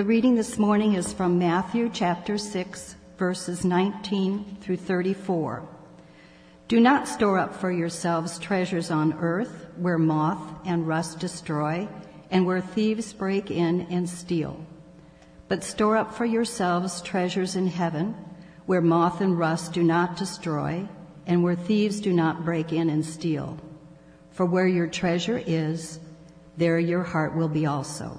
The reading this morning is from Matthew chapter 6, verses 19 through 34. Do not store up for yourselves treasures on earth where moth and rust destroy and where thieves break in and steal. But store up for yourselves treasures in heaven where moth and rust do not destroy and where thieves do not break in and steal. For where your treasure is, there your heart will be also.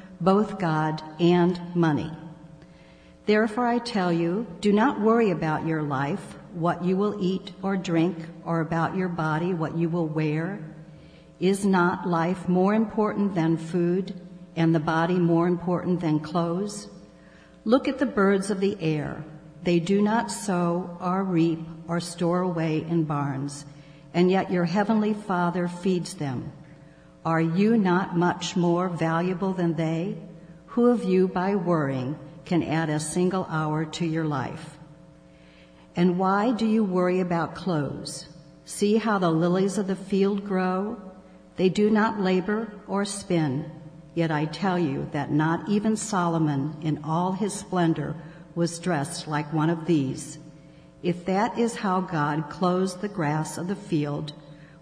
both God and money. Therefore, I tell you, do not worry about your life, what you will eat or drink, or about your body, what you will wear. Is not life more important than food, and the body more important than clothes? Look at the birds of the air. They do not sow or reap or store away in barns, and yet your heavenly Father feeds them. Are you not much more valuable than they? Who of you, by worrying, can add a single hour to your life? And why do you worry about clothes? See how the lilies of the field grow? They do not labor or spin. Yet I tell you that not even Solomon in all his splendor was dressed like one of these. If that is how God clothes the grass of the field,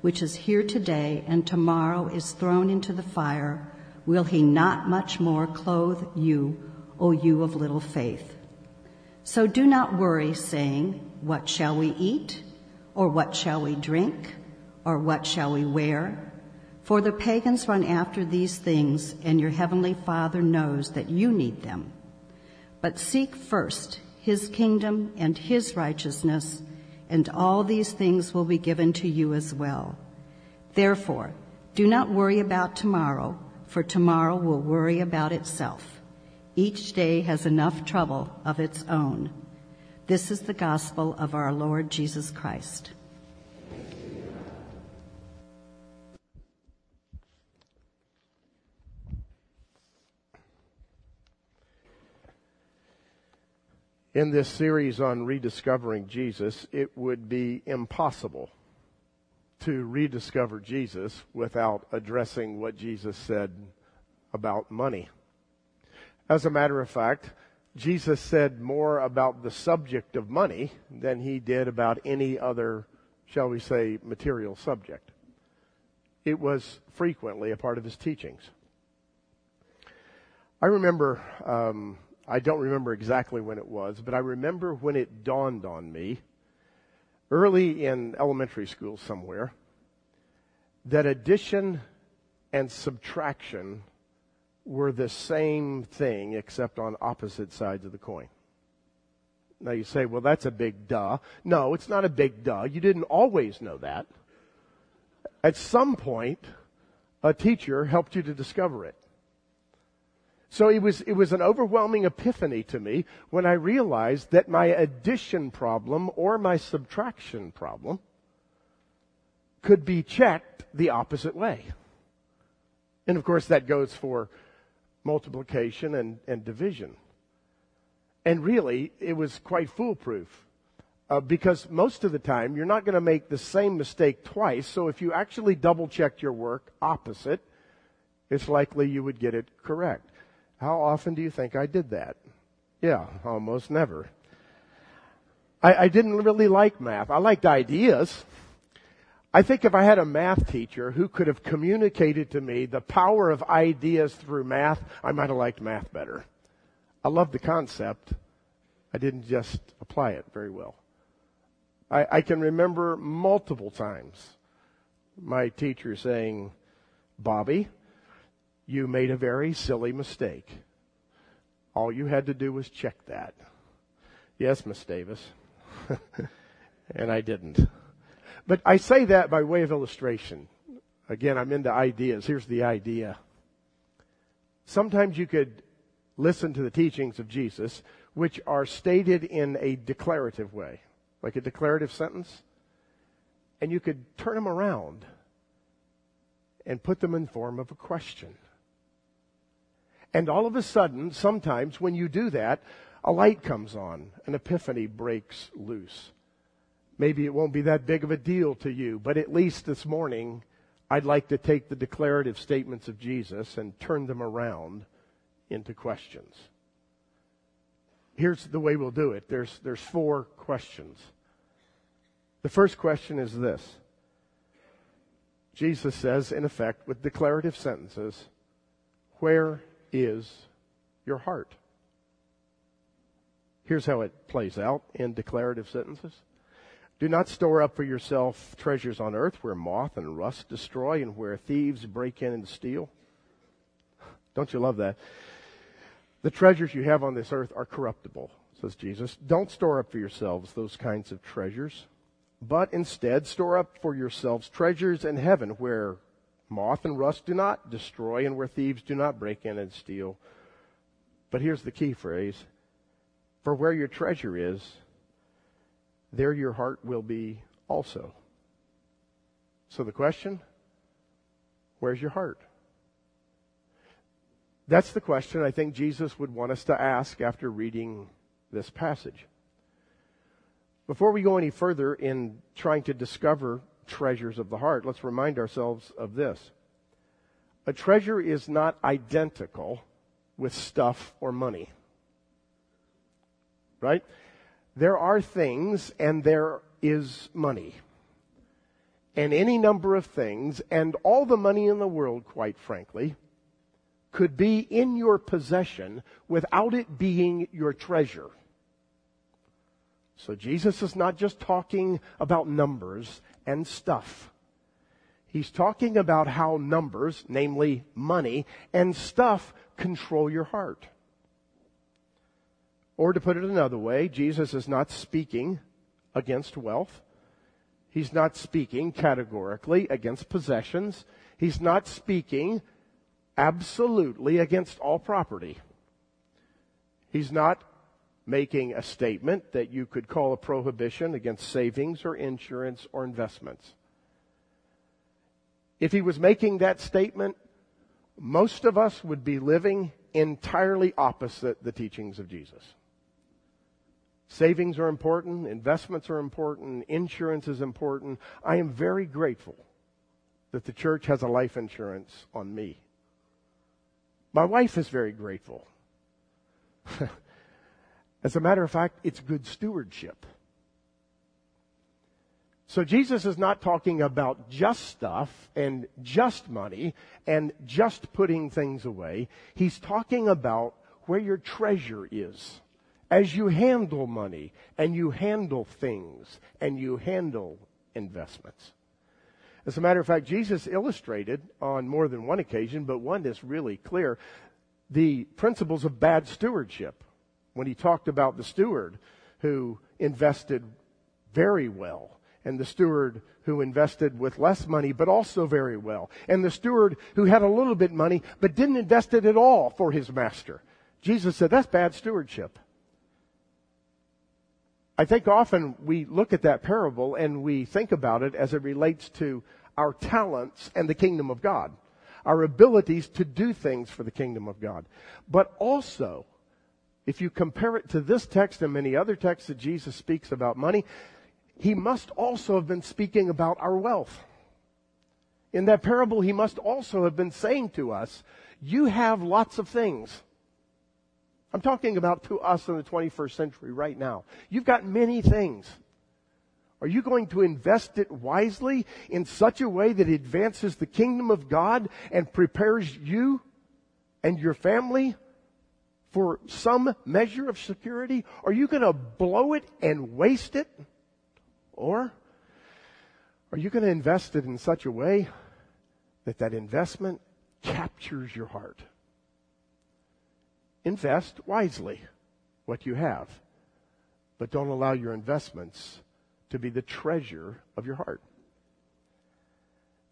which is here today and tomorrow is thrown into the fire, will he not much more clothe you, O you of little faith? So do not worry, saying, What shall we eat? Or what shall we drink? Or what shall we wear? For the pagans run after these things, and your heavenly Father knows that you need them. But seek first his kingdom and his righteousness, and all these things will be given to you as well. Therefore, do not worry about tomorrow, for tomorrow will worry about itself. Each day has enough trouble of its own. This is the gospel of our Lord Jesus Christ. In this series on rediscovering Jesus, it would be impossible to rediscover Jesus without addressing what Jesus said about money. As a matter of fact, Jesus said more about the subject of money than he did about any other, shall we say, material subject. It was frequently a part of his teachings. I remember um, I don't remember exactly when it was, but I remember when it dawned on me early in elementary school somewhere that addition and subtraction were the same thing except on opposite sides of the coin. Now you say, well, that's a big duh. No, it's not a big duh. You didn't always know that. At some point, a teacher helped you to discover it. So it was, it was an overwhelming epiphany to me when I realized that my addition problem or my subtraction problem could be checked the opposite way. And of course that goes for multiplication and, and division. And really, it was quite foolproof. Uh, because most of the time, you're not going to make the same mistake twice. So if you actually double checked your work opposite, it's likely you would get it correct. How often do you think I did that? Yeah, almost never. I, I didn't really like math. I liked ideas. I think if I had a math teacher who could have communicated to me the power of ideas through math, I might have liked math better. I loved the concept. I didn't just apply it very well. I, I can remember multiple times my teacher saying, Bobby, you made a very silly mistake. All you had to do was check that. Yes, Miss Davis. and I didn't. But I say that by way of illustration. Again, I'm into ideas. Here's the idea. Sometimes you could listen to the teachings of Jesus, which are stated in a declarative way, like a declarative sentence, and you could turn them around and put them in form of a question. And all of a sudden, sometimes when you do that, a light comes on, an epiphany breaks loose. Maybe it won't be that big of a deal to you, but at least this morning, I'd like to take the declarative statements of Jesus and turn them around into questions. Here's the way we'll do it. There's, there's four questions. The first question is this. Jesus says, in effect, with declarative sentences, where is your heart? Here's how it plays out in declarative sentences. Do not store up for yourself treasures on earth where moth and rust destroy and where thieves break in and steal. Don't you love that? The treasures you have on this earth are corruptible, says Jesus. Don't store up for yourselves those kinds of treasures, but instead store up for yourselves treasures in heaven where moth and rust do not destroy and where thieves do not break in and steal. But here's the key phrase. For where your treasure is, there your heart will be also. So the question, where's your heart? That's the question I think Jesus would want us to ask after reading this passage. Before we go any further in trying to discover treasures of the heart, let's remind ourselves of this. A treasure is not identical with stuff or money. Right? There are things and there is money. And any number of things, and all the money in the world, quite frankly, could be in your possession without it being your treasure. So Jesus is not just talking about numbers and stuff. He's talking about how numbers, namely money, and stuff control your heart. Or to put it another way, Jesus is not speaking against wealth. He's not speaking categorically against possessions. He's not speaking absolutely against all property. He's not making a statement that you could call a prohibition against savings or insurance or investments. If he was making that statement, most of us would be living entirely opposite the teachings of Jesus. Savings are important, investments are important, insurance is important. I am very grateful that the church has a life insurance on me. My wife is very grateful. As a matter of fact, it's good stewardship. So Jesus is not talking about just stuff and just money and just putting things away. He's talking about where your treasure is as you handle money and you handle things and you handle investments. As a matter of fact, Jesus illustrated on more than one occasion, but one that's really clear, the principles of bad stewardship when he talked about the steward who invested very well and the steward who invested with less money but also very well and the steward who had a little bit money but didn't invest it at all for his master. Jesus said that's bad stewardship. I think often we look at that parable and we think about it as it relates to our talents and the kingdom of God, our abilities to do things for the kingdom of God. But also, if you compare it to this text and many other texts that Jesus speaks about money, he must also have been speaking about our wealth. In that parable, he must also have been saying to us, you have lots of things. I'm talking about to us in the 21st century right now. You've got many things. Are you going to invest it wisely in such a way that advances the kingdom of God and prepares you and your family for some measure of security? Are you going to blow it and waste it? Or are you going to invest it in such a way that that investment captures your heart? Invest wisely what you have, but don't allow your investments to be the treasure of your heart.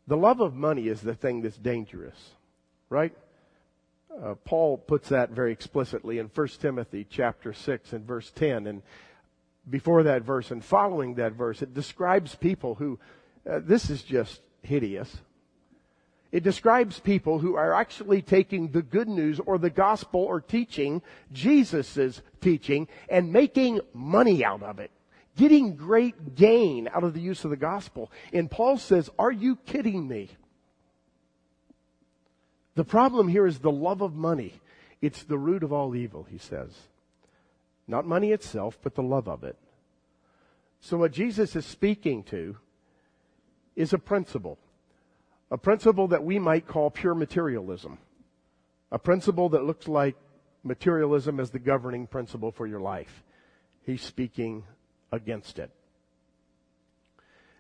The love of money is the thing that's dangerous, right? Uh, Paul puts that very explicitly in 1 Timothy chapter 6 and verse 10. And before that verse and following that verse, it describes people who, uh, this is just hideous. It describes people who are actually taking the good news or the gospel or teaching, Jesus' teaching, and making money out of it. Getting great gain out of the use of the gospel. And Paul says, are you kidding me? The problem here is the love of money. It's the root of all evil, he says. Not money itself, but the love of it. So what Jesus is speaking to is a principle. A principle that we might call pure materialism. A principle that looks like materialism as the governing principle for your life. He's speaking against it.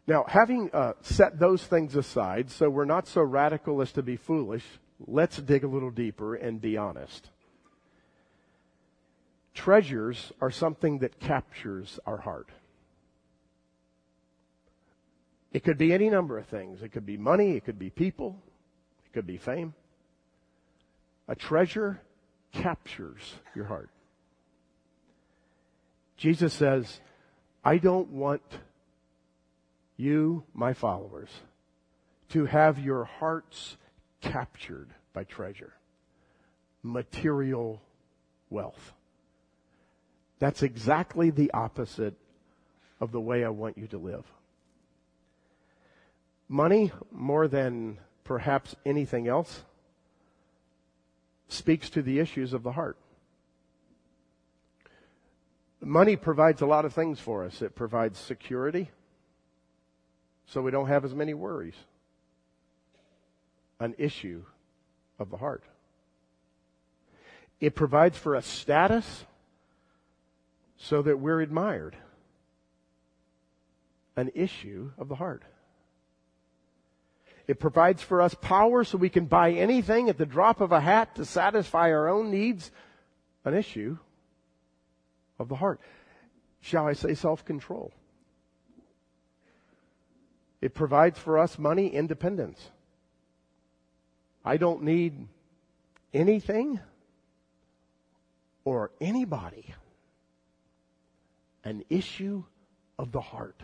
Now, having uh, set those things aside, so we're not so radical as to be foolish, let's dig a little deeper and be honest. Treasures are something that captures our heart. It could be any number of things. It could be money, it could be people, it could be fame. A treasure captures your heart. Jesus says, I don't want you, my followers, to have your hearts captured by treasure, material wealth. That's exactly the opposite of the way I want you to live. Money, more than perhaps anything else, speaks to the issues of the heart. Money provides a lot of things for us. It provides security, so we don't have as many worries. An issue of the heart. It provides for a status so that we're admired. An issue of the heart. It provides for us power so we can buy anything at the drop of a hat to satisfy our own needs. An issue of the heart. Shall I say self control? It provides for us money independence. I don't need anything or anybody. An issue of the heart.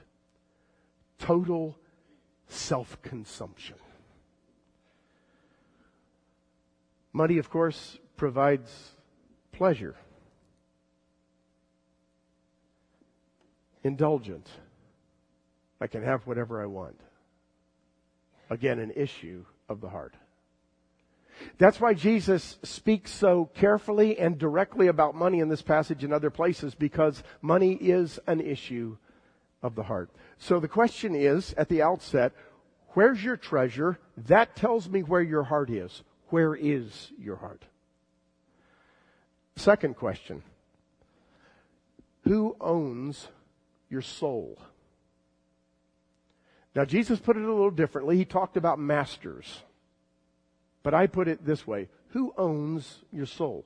Total self consumption. Money, of course, provides pleasure, indulgence. I can have whatever I want. Again, an issue of the heart. That's why Jesus speaks so carefully and directly about money in this passage and other places because money is an issue of the heart. So the question is at the outset, where's your treasure? That tells me where your heart is. Where is your heart? Second question. Who owns your soul? Now, Jesus put it a little differently. He talked about masters. But I put it this way Who owns your soul?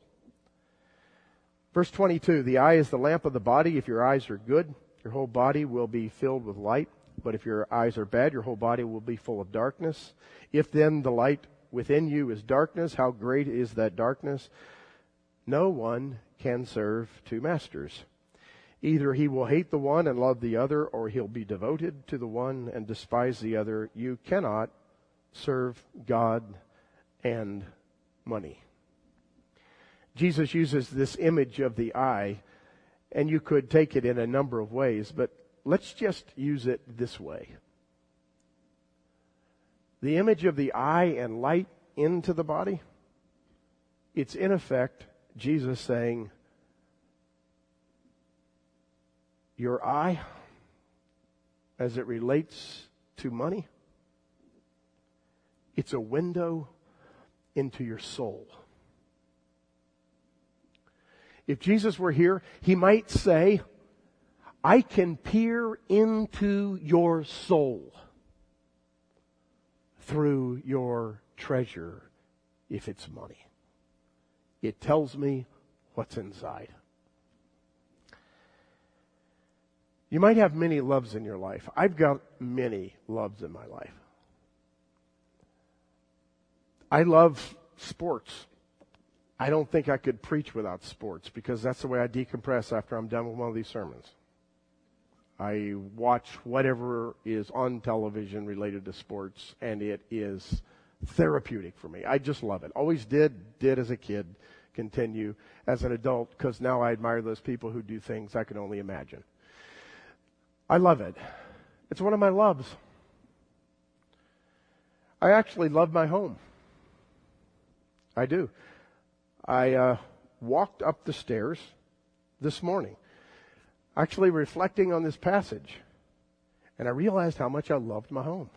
Verse 22 The eye is the lamp of the body. If your eyes are good, your whole body will be filled with light. But if your eyes are bad, your whole body will be full of darkness. If then the light within you is darkness, how great is that darkness? No one can serve two masters. Either he will hate the one and love the other, or he'll be devoted to the one and despise the other. You cannot serve God and money. Jesus uses this image of the eye and you could take it in a number of ways, but let's just use it this way. The image of the eye and light into the body, it's in effect Jesus saying, Your eye, as it relates to money, it's a window into your soul. If Jesus were here, he might say, I can peer into your soul through your treasure if it's money. It tells me what's inside. You might have many loves in your life. I've got many loves in my life. I love sports. I don't think I could preach without sports because that's the way I decompress after I'm done with one of these sermons. I watch whatever is on television related to sports and it is therapeutic for me. I just love it. Always did, did as a kid, continue as an adult because now I admire those people who do things I can only imagine. I love it. It's one of my loves. I actually love my home. I do. I uh, walked up the stairs this morning, actually reflecting on this passage, and I realized how much I loved my home.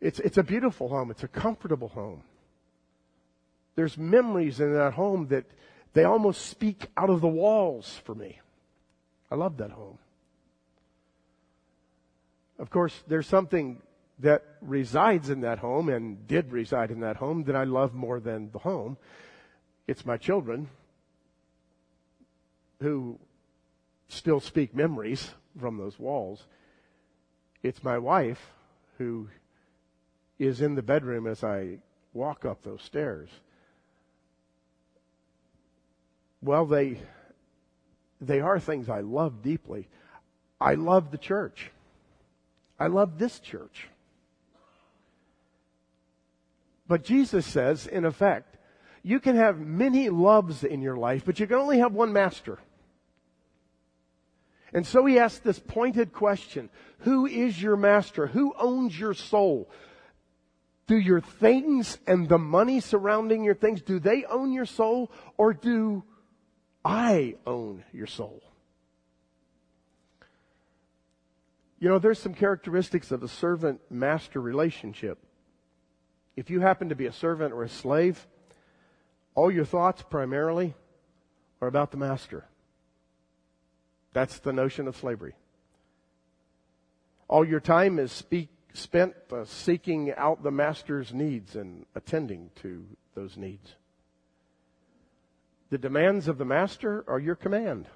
It's, it's a beautiful home. It's a comfortable home. There's memories in that home that they almost speak out of the walls for me. I love that home. Of course, there's something that resides in that home and did reside in that home that I love more than the home. It's my children who still speak memories from those walls. It's my wife who is in the bedroom as I walk up those stairs. Well, they, they are things I love deeply. I love the church. I love this church. But Jesus says, in effect, you can have many loves in your life, but you can only have one master. And so he asks this pointed question Who is your master? Who owns your soul? Do your things and the money surrounding your things, do they own your soul or do I own your soul? You know, there's some characteristics of a servant master relationship. If you happen to be a servant or a slave, all your thoughts primarily are about the master. That's the notion of slavery. All your time is speak, spent uh, seeking out the master's needs and attending to those needs. The demands of the master are your command.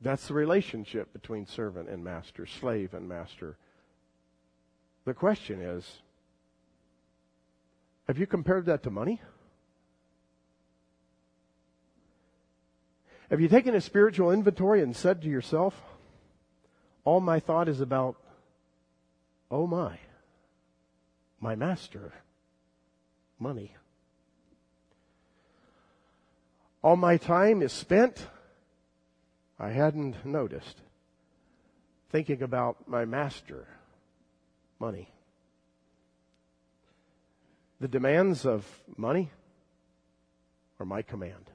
That's the relationship between servant and master, slave and master. The question is have you compared that to money? Have you taken a spiritual inventory and said to yourself, all my thought is about, oh my, my master, money. All my time is spent I hadn't noticed. Thinking about my master, money. The demands of money are my command.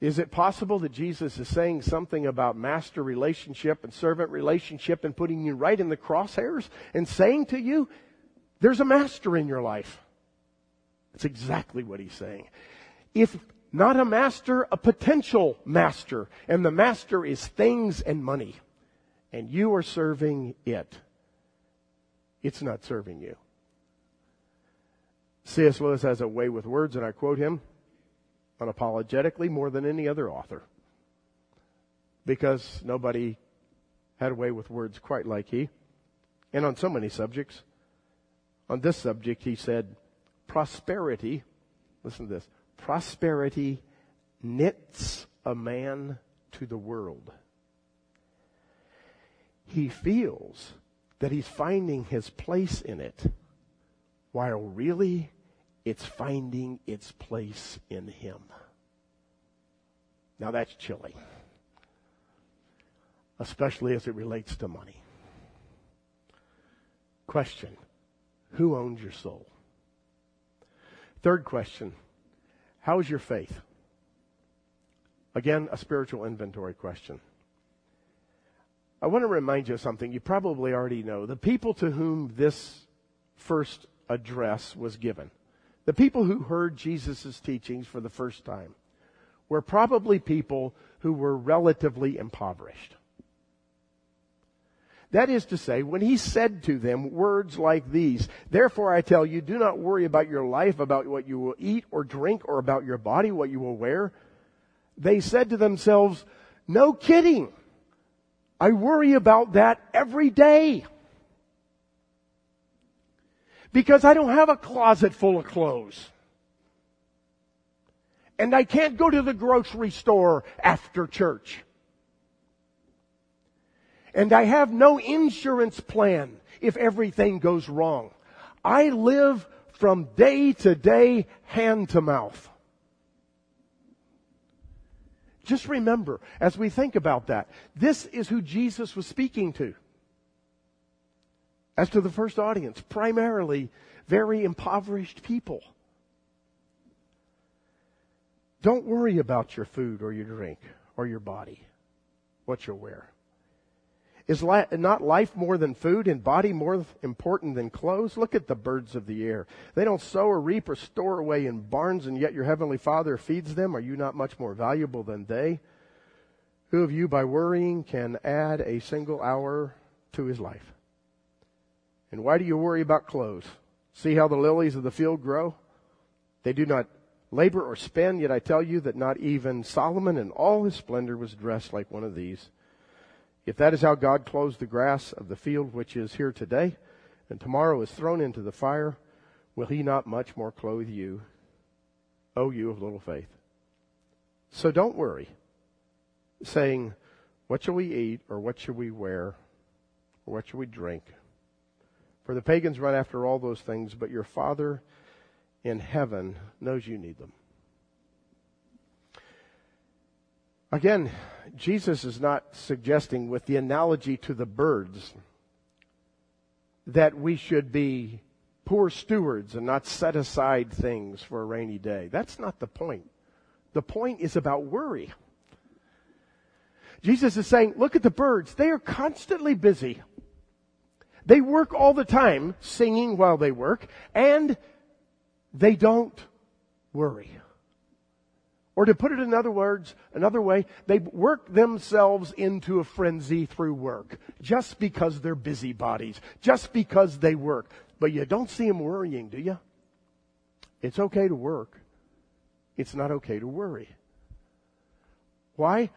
Is it possible that Jesus is saying something about master relationship and servant relationship and putting you right in the crosshairs and saying to you, there's a master in your life? That's exactly what he's saying. If not a master, a potential master. And the master is things and money. And you are serving it. It's not serving you. C.S. Lewis has a way with words, and I quote him unapologetically more than any other author. Because nobody had a way with words quite like he. And on so many subjects. On this subject, he said, prosperity, listen to this, Prosperity knits a man to the world. He feels that he's finding his place in it, while really it's finding its place in him. Now that's chilling, especially as it relates to money. Question Who owns your soul? Third question how is your faith? Again, a spiritual inventory question. I want to remind you of something you probably already know. The people to whom this first address was given, the people who heard Jesus' teachings for the first time, were probably people who were relatively impoverished. That is to say, when he said to them words like these, therefore I tell you, do not worry about your life, about what you will eat or drink, or about your body, what you will wear. They said to themselves, no kidding. I worry about that every day. Because I don't have a closet full of clothes. And I can't go to the grocery store after church. And I have no insurance plan if everything goes wrong. I live from day to day, hand to mouth. Just remember, as we think about that, this is who Jesus was speaking to. As to the first audience, primarily very impoverished people. Don't worry about your food or your drink or your body, what you'll wear. Is not life more than food and body more important than clothes? Look at the birds of the air. They don't sow or reap or store away in barns, and yet your heavenly Father feeds them. Are you not much more valuable than they? Who of you, by worrying, can add a single hour to his life? And why do you worry about clothes? See how the lilies of the field grow? They do not labor or spin, yet I tell you that not even Solomon in all his splendor was dressed like one of these. If that is how God clothes the grass of the field which is here today, and tomorrow is thrown into the fire, will he not much more clothe you, O you of little faith? So don't worry, saying, What shall we eat, or what shall we wear, or what shall we drink? For the pagans run after all those things, but your Father in heaven knows you need them. Again, Jesus is not suggesting with the analogy to the birds that we should be poor stewards and not set aside things for a rainy day. That's not the point. The point is about worry. Jesus is saying, look at the birds. They are constantly busy. They work all the time, singing while they work, and they don't worry. Or to put it in other words, another way, they work themselves into a frenzy through work. Just because they're busybodies. Just because they work. But you don't see them worrying, do you? It's okay to work. It's not okay to worry. Why?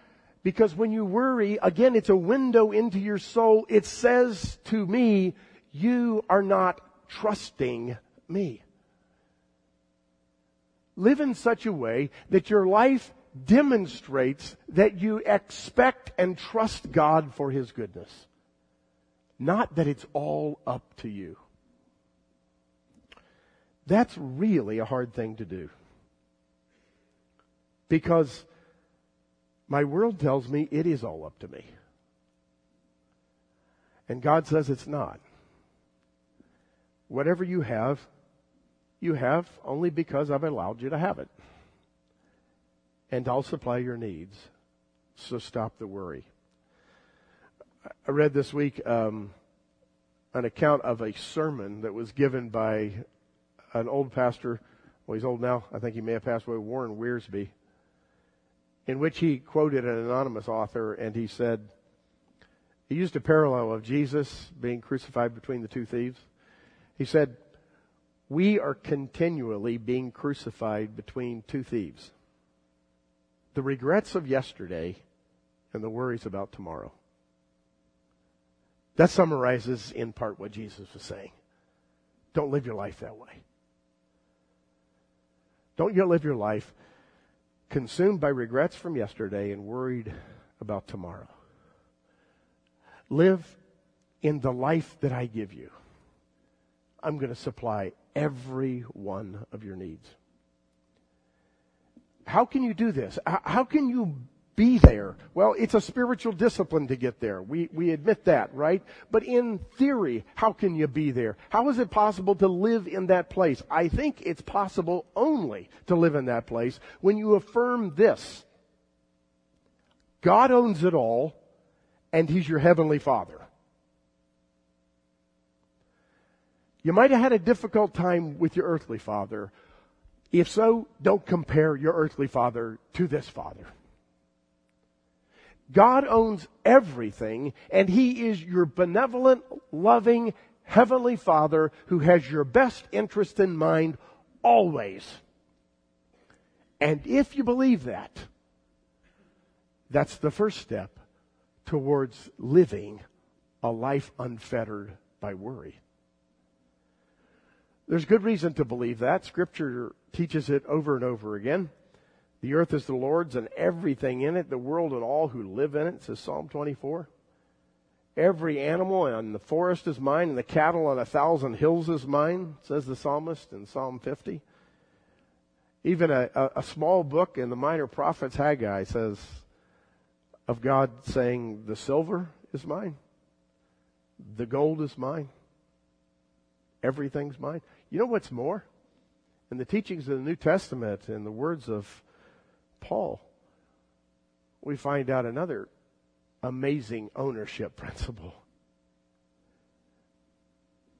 Because when you worry, again, it's a window into your soul. It says to me, you are not trusting me. Live in such a way that your life demonstrates that you expect and trust God for His goodness. Not that it's all up to you. That's really a hard thing to do. Because my world tells me it is all up to me. And God says it's not. Whatever you have, you have only because I've allowed you to have it. And I'll supply your needs. So stop the worry. I read this week um, an account of a sermon that was given by an old pastor. Well, he's old now. I think he may have passed away, Warren Wiersbe, in which he quoted an anonymous author and he said, he used a parallel of Jesus being crucified between the two thieves. He said, we are continually being crucified between two thieves the regrets of yesterday and the worries about tomorrow. That summarizes in part what Jesus was saying. Don't live your life that way. Don't you live your life consumed by regrets from yesterday and worried about tomorrow. Live in the life that I give you. I'm going to supply every one of your needs. How can you do this? How can you be there? Well, it's a spiritual discipline to get there. We, we admit that, right? But in theory, how can you be there? How is it possible to live in that place? I think it's possible only to live in that place when you affirm this. God owns it all, and He's your Heavenly Father. You might have had a difficult time with your earthly father. If so, don't compare your earthly father to this father. God owns everything, and He is your benevolent, loving, heavenly Father who has your best interest in mind always. And if you believe that, that's the first step towards living a life unfettered by worry. There's good reason to believe that. Scripture teaches it over and over again. The earth is the Lord's and everything in it, the world and all who live in it, says Psalm 24. Every animal in the forest is mine, and the cattle on a thousand hills is mine, says the psalmist in Psalm 50. Even a, a, a small book in the minor prophets Haggai says of God saying, The silver is mine, the gold is mine, everything's mine. You know what's more? In the teachings of the New Testament in the words of Paul, we find out another amazing ownership principle.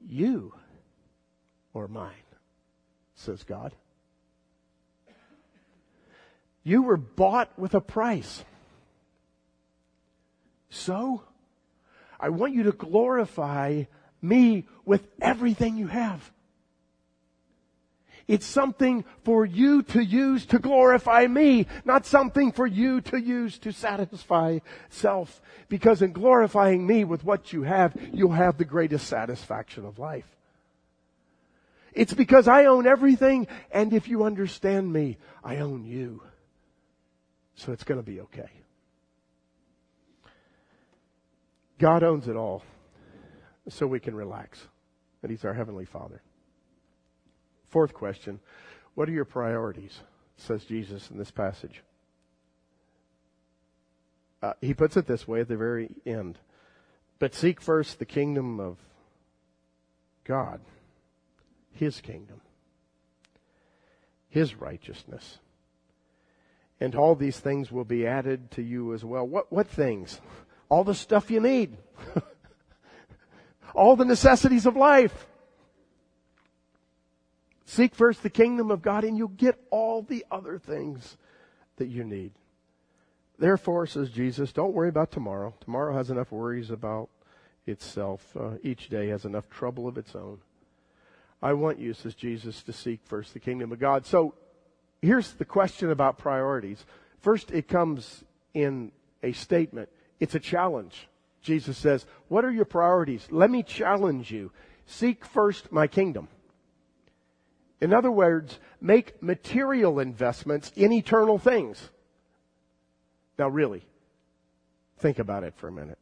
You are mine, says God. You were bought with a price. So, I want you to glorify me with everything you have. It's something for you to use to glorify me, not something for you to use to satisfy self. Because in glorifying me with what you have, you'll have the greatest satisfaction of life. It's because I own everything, and if you understand me, I own you. So it's going to be okay. God owns it all, so we can relax. And He's our Heavenly Father. Fourth question What are your priorities? says Jesus in this passage. Uh, he puts it this way at the very end. But seek first the kingdom of God, His kingdom, His righteousness. And all these things will be added to you as well. What, what things? All the stuff you need. all the necessities of life. Seek first the kingdom of God and you'll get all the other things that you need. Therefore, says Jesus, don't worry about tomorrow. Tomorrow has enough worries about itself. Uh, each day has enough trouble of its own. I want you, says Jesus, to seek first the kingdom of God. So here's the question about priorities. First, it comes in a statement. It's a challenge. Jesus says, what are your priorities? Let me challenge you. Seek first my kingdom. In other words, make material investments in eternal things. Now, really, think about it for a minute.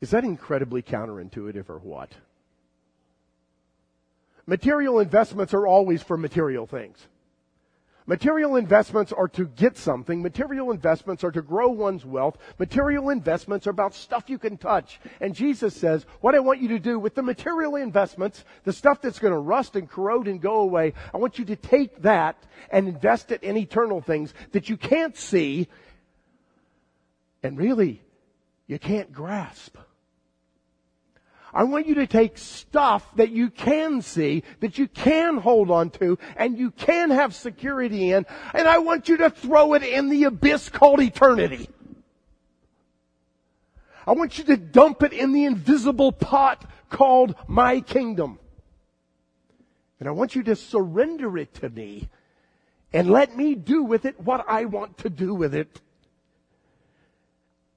Is that incredibly counterintuitive or what? Material investments are always for material things. Material investments are to get something. Material investments are to grow one's wealth. Material investments are about stuff you can touch. And Jesus says, what I want you to do with the material investments, the stuff that's going to rust and corrode and go away, I want you to take that and invest it in eternal things that you can't see and really you can't grasp. I want you to take stuff that you can see, that you can hold on to, and you can have security in, and I want you to throw it in the abyss called eternity. I want you to dump it in the invisible pot called my kingdom. And I want you to surrender it to me and let me do with it what I want to do with it.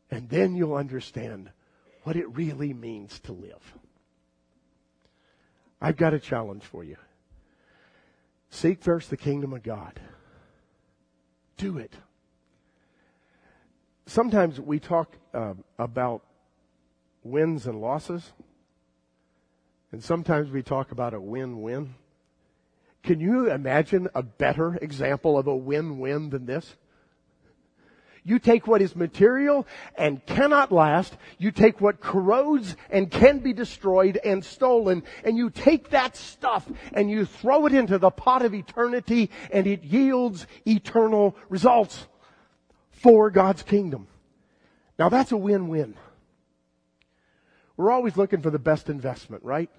And then you'll understand what it really means to live. I've got a challenge for you. Seek first the kingdom of God. Do it. Sometimes we talk uh, about wins and losses, and sometimes we talk about a win-win. Can you imagine a better example of a win-win than this? You take what is material and cannot last. You take what corrodes and can be destroyed and stolen. And you take that stuff and you throw it into the pot of eternity and it yields eternal results for God's kingdom. Now that's a win-win. We're always looking for the best investment, right?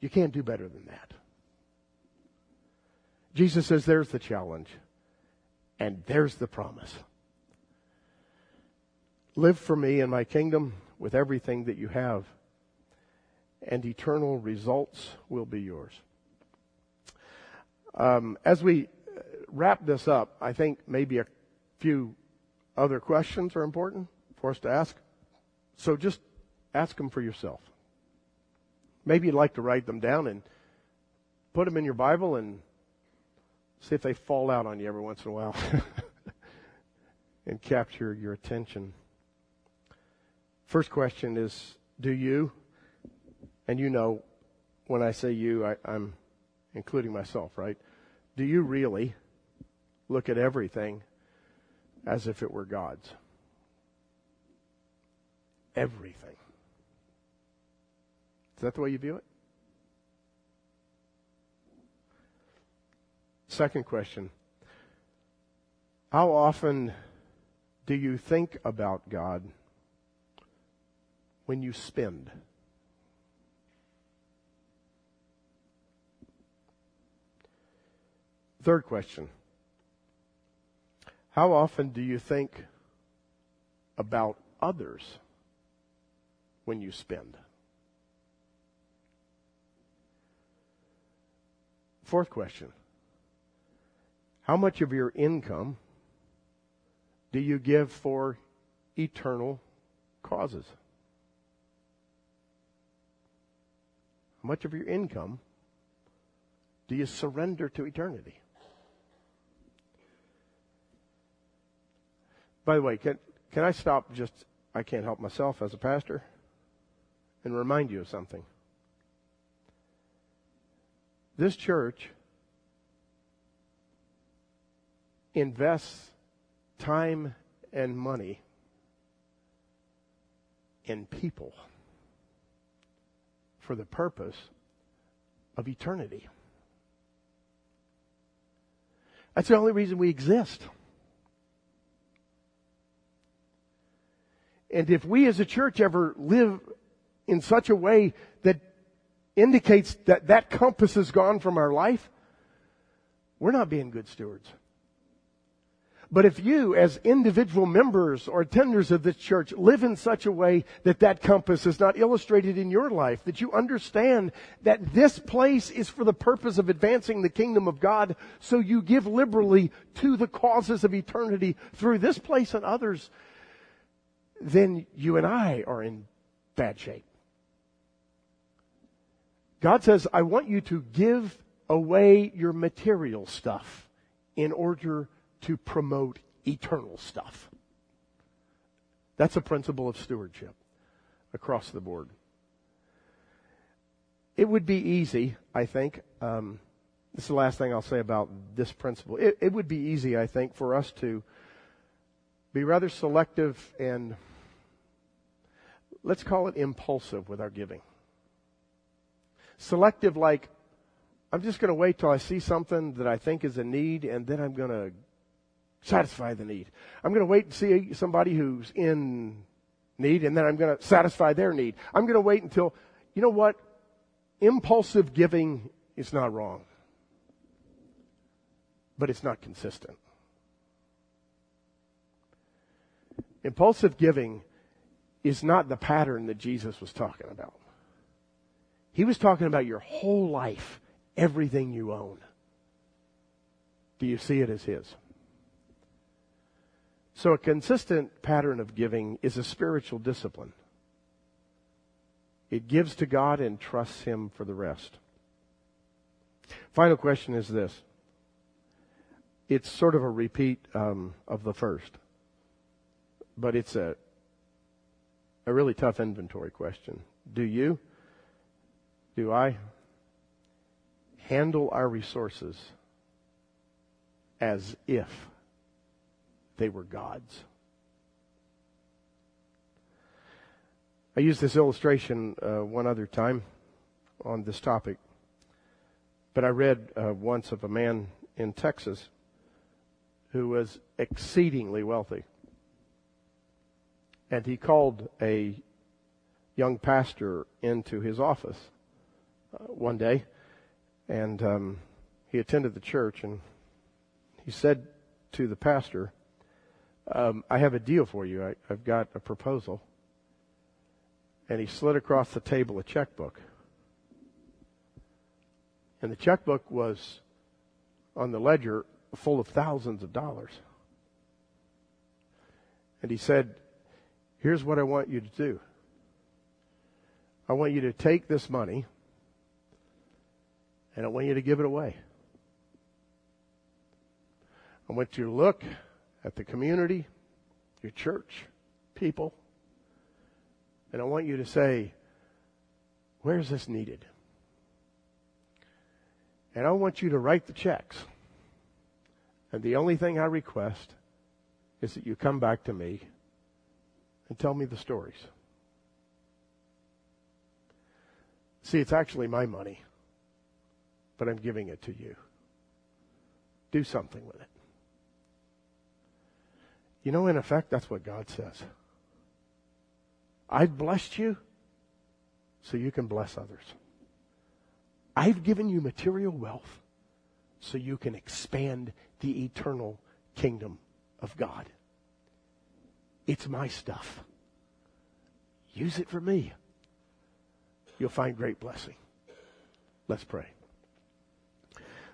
You can't do better than that. Jesus says there's the challenge and there's the promise. Live for me in my kingdom with everything that you have, and eternal results will be yours. Um, as we wrap this up, I think maybe a few other questions are important for us to ask. So just ask them for yourself. Maybe you'd like to write them down and put them in your Bible and see if they fall out on you every once in a while and capture your attention. First question is Do you, and you know, when I say you, I, I'm including myself, right? Do you really look at everything as if it were God's? Everything. Is that the way you view it? Second question How often do you think about God when you spend? Third question How often do you think about others when you spend? Fourth question How much of your income do you give for eternal causes? Much of your income do you surrender to eternity? By the way, can, can I stop just, I can't help myself as a pastor, and remind you of something? This church invests time and money in people for the purpose of eternity. That's the only reason we exist. And if we as a church ever live in such a way that indicates that that compass has gone from our life, we're not being good stewards. But if you, as individual members or attenders of this church, live in such a way that that compass is not illustrated in your life, that you understand that this place is for the purpose of advancing the kingdom of God, so you give liberally to the causes of eternity through this place and others, then you and I are in bad shape. God says, I want you to give away your material stuff in order to promote eternal stuff. That's a principle of stewardship across the board. It would be easy, I think. Um, this is the last thing I'll say about this principle. It, it would be easy, I think, for us to be rather selective and let's call it impulsive with our giving. Selective, like, I'm just going to wait till I see something that I think is a need and then I'm going to satisfy the need. I'm going to wait and see somebody who's in need and then I'm going to satisfy their need. I'm going to wait until, you know what? Impulsive giving is not wrong, but it's not consistent. Impulsive giving is not the pattern that Jesus was talking about. He was talking about your whole life, everything you own. Do you see it as His? So a consistent pattern of giving is a spiritual discipline. It gives to God and trusts Him for the rest. Final question is this. It's sort of a repeat um, of the first, but it's a a really tough inventory question. Do you? Do I? Handle our resources as if they were God's. I used this illustration uh, one other time on this topic, but I read uh, once of a man in Texas who was exceedingly wealthy. And he called a young pastor into his office uh, one day, and um, he attended the church, and he said to the pastor, um, I have a deal for you. I, I've got a proposal. And he slid across the table a checkbook. And the checkbook was on the ledger full of thousands of dollars. And he said, Here's what I want you to do. I want you to take this money and I want you to give it away. I want you to look at the community, your church, people, and I want you to say, where is this needed? And I want you to write the checks. And the only thing I request is that you come back to me and tell me the stories. See, it's actually my money, but I'm giving it to you. Do something with it. You know, in effect, that's what God says. I've blessed you so you can bless others. I've given you material wealth so you can expand the eternal kingdom of God. It's my stuff. Use it for me. You'll find great blessing. Let's pray.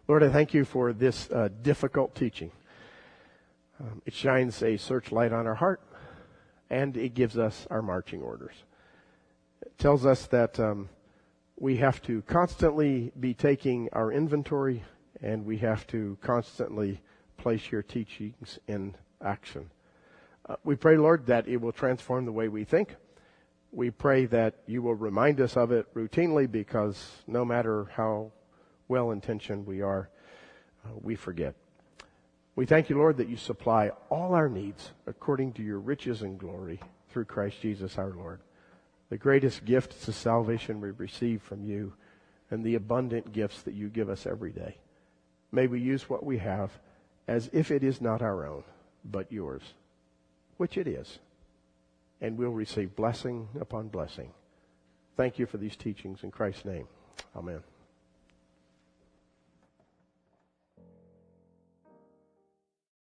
Lord, I thank you for this uh, difficult teaching. Um, it shines a searchlight on our heart and it gives us our marching orders. It tells us that um, we have to constantly be taking our inventory and we have to constantly place your teachings in action. Uh, we pray, Lord, that it will transform the way we think. We pray that you will remind us of it routinely because no matter how well intentioned we are, uh, we forget. We thank you, Lord, that you supply all our needs according to your riches and glory through Christ Jesus our Lord. The greatest gift to salvation we receive from you and the abundant gifts that you give us every day. May we use what we have as if it is not our own, but yours, which it is. And we'll receive blessing upon blessing. Thank you for these teachings in Christ's name. Amen.